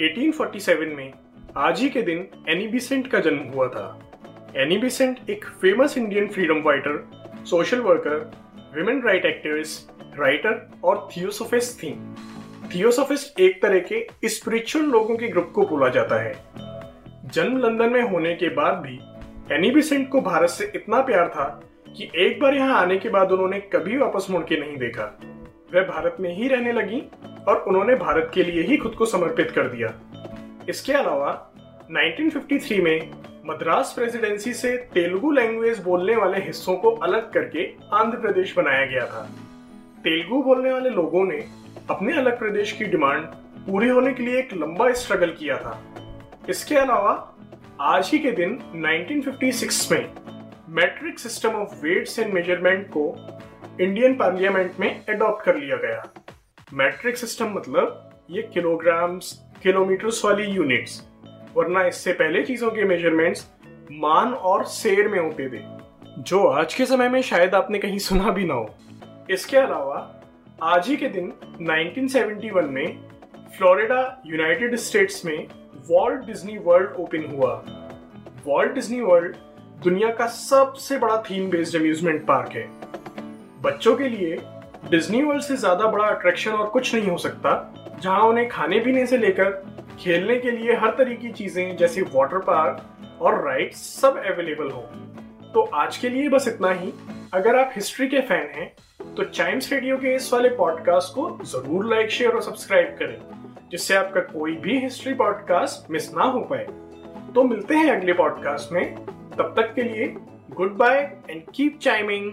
1847 में आज ही के दिन एनी बिसेंट का जन्म हुआ था। एनी बिसेंट एक famous Indian freedom fighter social worker women right activist writer और थियोसोफिस्ट थी। थियोसोफिस्ट एक तरह के स्पिरिचुअल लोगों के ग्रुप को बोला जाता है। जन्म लंदन में होने के बाद भी एनी बिसेंट को भारत से इतना प्यार था कि एक बार यहाँ आने के बाद उन्होंने कभी वापस मुड़ के नहीं देखा। वह भारत में ही रहने लगी और उन्होंने भारत के लिए ही खुद को समर्पित कर दिया। इसके अलावा 1953 में मद्रास प्रेसिडेंसी से तेलुगु लैंग्वेज बोलने वाले हिस्सों को अलग करके आंध्र प्रदेश बनाया गया था। तेलुगु बोलने वाले लोगों ने अपने अलग प्रदेश की डिमांड पूरी होने के लिए एक लंबा स्ट्रगल किया था। इसके अलावा, आज ही के दिन 1956 में metric system of weights and measurement को इंडियन पार्लियामेंट में अडॉप्ट कर लिया गया। मैट्रिक सिस्टम मतलब ये किलोग्राम्स किलोमीटर्स वाली यूनिट्स वरना इससे पहले चीज़ों के मेजरमेंट्स मान और सेर में होते थे, जो आज के समय में शायद आपने कहीं सुना भी ना हो। इसके अलावा, आज ही के दिन 1971 में फ्लोरिडा यूनाइटेड स्टेट्स में वॉल्ट डिज्नी वर्ल्ड ओपन हुआ। वॉल्ट डिज्नी वर्ल्ड दुनिया का सबसे बड़ा थीम बेस्ड अम्यूजमेंट पार्क है। बच्चों के लिए डिज्नी वर्ल्ड से ज़्यादा बड़ा अट्रैक्शन और कुछ नहीं हो सकता, जहाँ उन्हें खाने पीने से लेकर खेलने के लिए हर तरह की चीज़ें जैसे वाटर पार्क और राइड्स सब अवेलेबल हो। तो आज के लिए बस इतना ही। अगर आप हिस्ट्री के फ़ैन हैं तो चाइम्स रेडियो के इस वाले पॉडकास्ट को ज़रूर लाइक शेयर और सब्सक्राइब करें, जिससे आपका कोई भी हिस्ट्री पॉडकास्ट मिस ना हो पाए। तो मिलते हैं अगले पॉडकास्ट में। तब तक के लिए good bye and keep chiming